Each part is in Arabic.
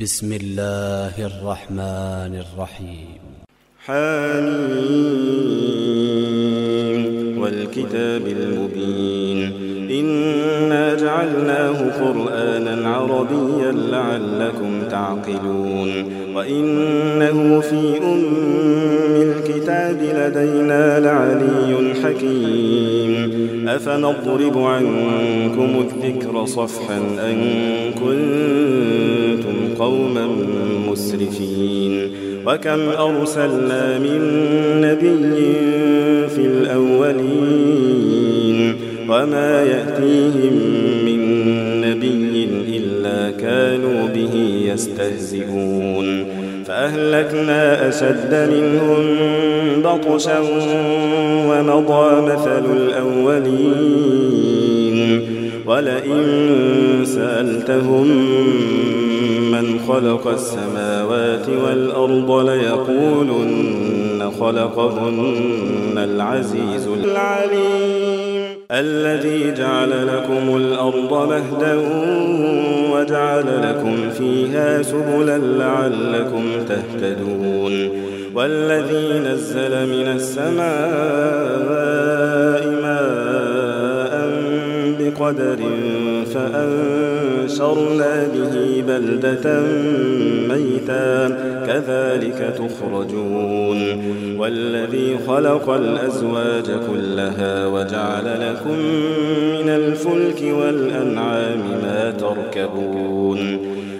بسم الله الرحمن الرحيم. حميم والكتاب المبين. إنا جعلناه قرآنا عربيا لعلكم تعقلون. وإنه في أم الكتاب لدينا لعلي حكيم. أفنضرب عنكم الذكر صفحا أن كنتم قوما مسرفين وكم أرسلنا من نبي في الأولين وما يأتيهم من نبي إلا كانوا به يستهزئون فأهلكنا أشد منهم بطشا ومضى مثل الأولين ولئن سألتهم خلق السماوات والأرض ليقولن خلقهن العزيز العليم. الذي جعل لكم الأرض مهدا وجعل لكم فيها سبلا لعلكم تهتدون. والذي نزل من السماء ماء بقدر فأنشرنا به بلدة ميتا كذلك تخرجون والذي خلق الأزواج كلها وجعل لكم من الفلك والأنعام ما تركبون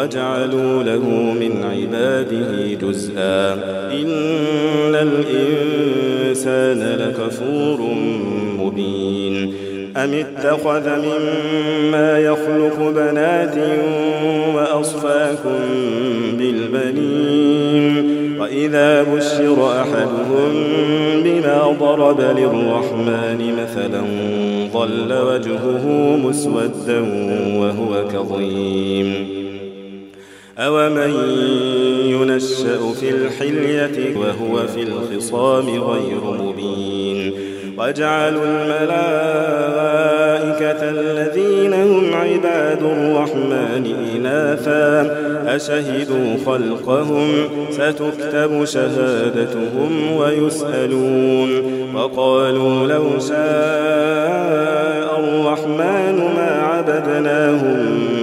وجعلوا له من عباده جزءا. إن الإنسان لكفور مبين. أم اتخذ مما يخلق بنات وأصفاكم بالبنين؟ وإذا بشر أحدهم بما ضرب للرحمن مثلا ظل وجهه مسودا وهو كظيم. أومن ينشأ في الحلية وهو في الخصام غير مبين وجعلوا الملائكة الذين هم عباد الرحمن إناثا أشهدوا خلقهم ستكتب شهادتهم ويسألون وقالوا لو شاء الرحمن ما عبدناهم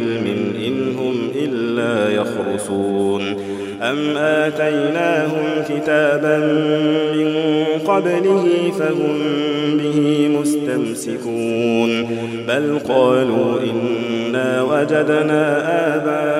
علم إن هم إلا يخرصون. أم آتيناهم كتابا من قبله فهم به مستمسكون. بل قالوا إنا وجدنا آباءنا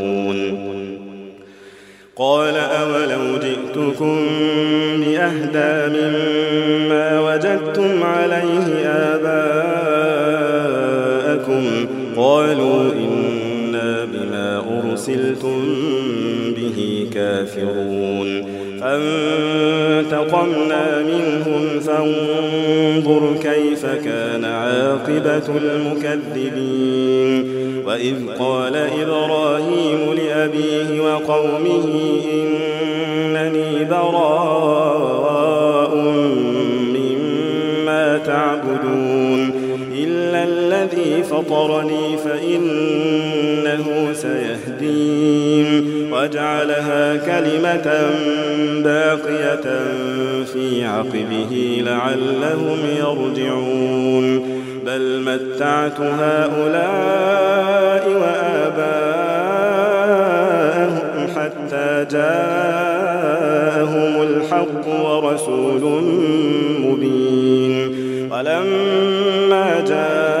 عليه آباءكم قالوا إنا بما أرسلتم به كافرون. فانتقمنا منهم فانظر كيف كان عاقبة المكذبين. وإذ قال إبراهيم لأبيه وقومه إنني براء الذي فطرني فإنه سيهدين. وجعلها كلمة باقية في عقبه لعلهم يرجعون. بل متعت هؤلاء وآباءهم حتى جاءهم الحق ورسول مبين. ولما جاءهم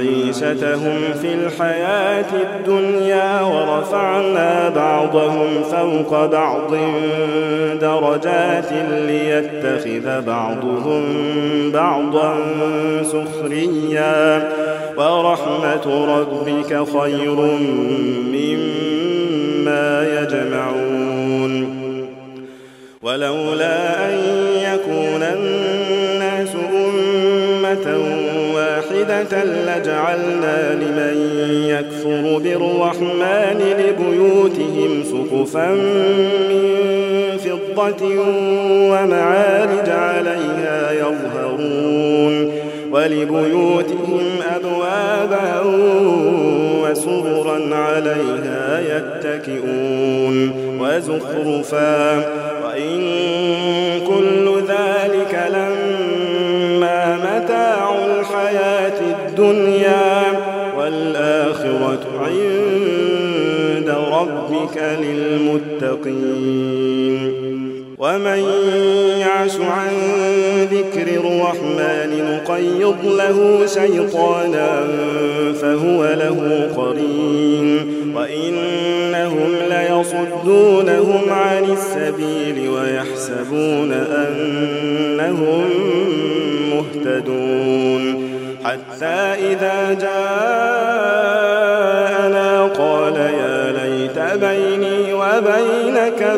معيشتهم في الحياة الدنيا ورفعنا بعضهم فوق بعض درجات ليتخذ بعضهم بعضا سخريا. ورحمة ربك خير مما يجمعون. ولولا أن واحدة لجعلنا لمن يكفر بالرحمن لبيوتهم سقفا من فضة ومعارج عليها يظهرون ولبيوتهم أبوابا وسررا عليها يتكئون وزخرفا وإن كل ذلك لما متاع ربك للمتقين. ومن يعش عن ذكر الرحمن نقيض له شيطانا فهو له قرين. وإنهم ليصدونهم عن السبيل ويحسبون أنهم مهتدون. حتى إذا جاءنا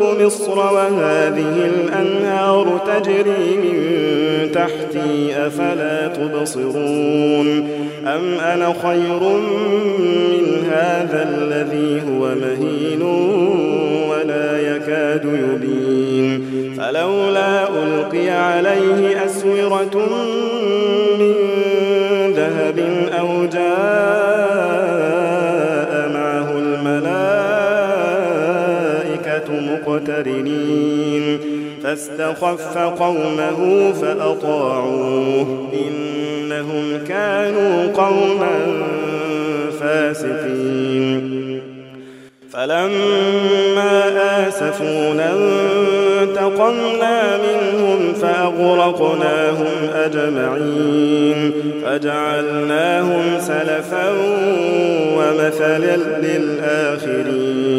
ملك مصر وهذه الأنهار تجري من تحتي أفلا تبصرون؟ أم أنا خير من هذا الذي هو مهين ولا يكاد يبين؟ فلولا ألقي عليه أسورة من ذهب مقترنين فاستخف قومه فأطاعوه. إنهم كانوا قوما فاسقين. فلما آسفونا انتقمنا منهم فأغرقناهم أجمعين. فجعلناهم سلفا ومثلا للآخرين.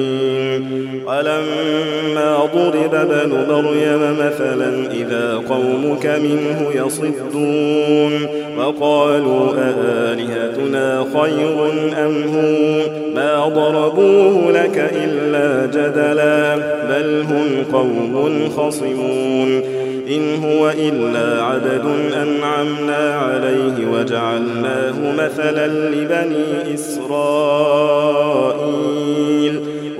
ولما ضرب ابن مريم مثلا إذا قومك منه يصدون وقالوا أآلهتنا خير أم هو؟ ما ضربوه لك إلا جدلا بل هم قوم خصمون. إن هو إلا عبد أنعمنا عليه وجعلناه مثلا لبني إسرائيل.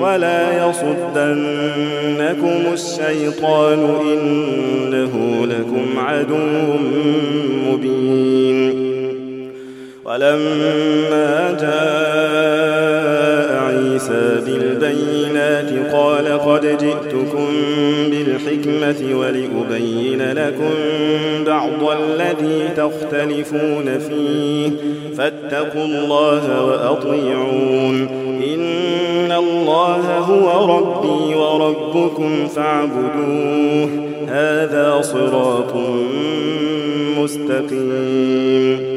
ولا يصدنكم الشيطان إنه لكم عدو مبين. ولما جاء عيسى بالبينات قال قد جئتكم بالحكمة ولأبين لكم بعض الذي تختلفون فيه. فاتقوا الله وأطيعون. الله هو ربي وربكم فاعبدوه هذا صراط مستقيم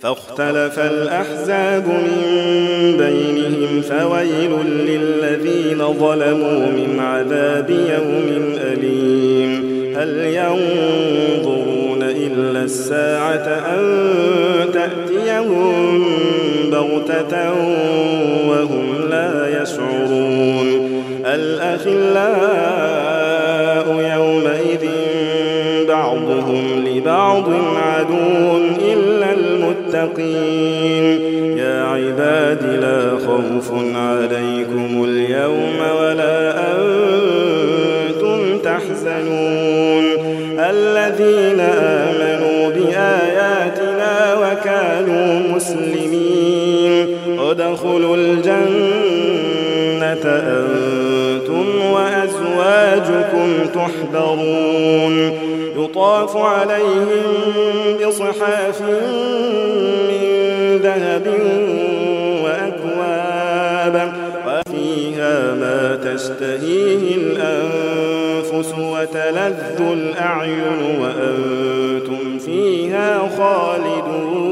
فاختلف الأحزاب من بينهم فويل للذين ظلموا من عذاب يوم أليم هل ينظرون إلا الساعة أن تأتيهم بغتة وهم لا يشعرون. الأخلاء يومئذ بعضهم لبعض عدو إلا المتقين. يا عباد لا خوف ادخلوا الجنة أنتم وأزواجكم تحبرون يطاف عليهم بصحاف من ذهب وأكواب وفيها ما تشتهيه الأنفس وتلذ الأعين وأنتم فيها خالدون.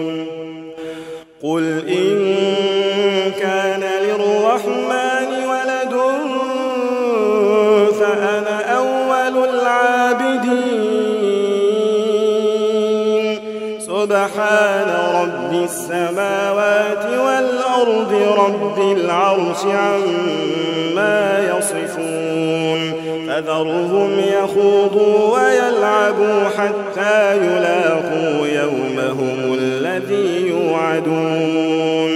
السماوات والأرض رب العرش عما يصفون فذرهم يخوضوا ويلعبوا حتى يلاقوا يومهم الذي يوعدون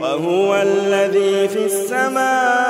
وهو الذي في السماء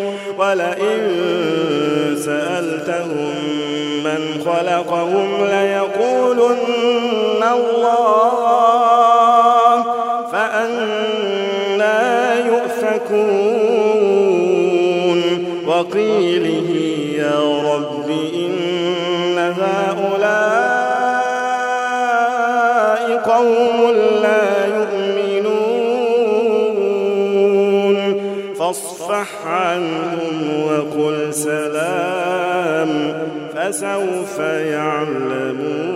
ولئن سألتهم من خلقهم ليقولن الله فأنا يؤفكون. وقيله فسوف يعلمون.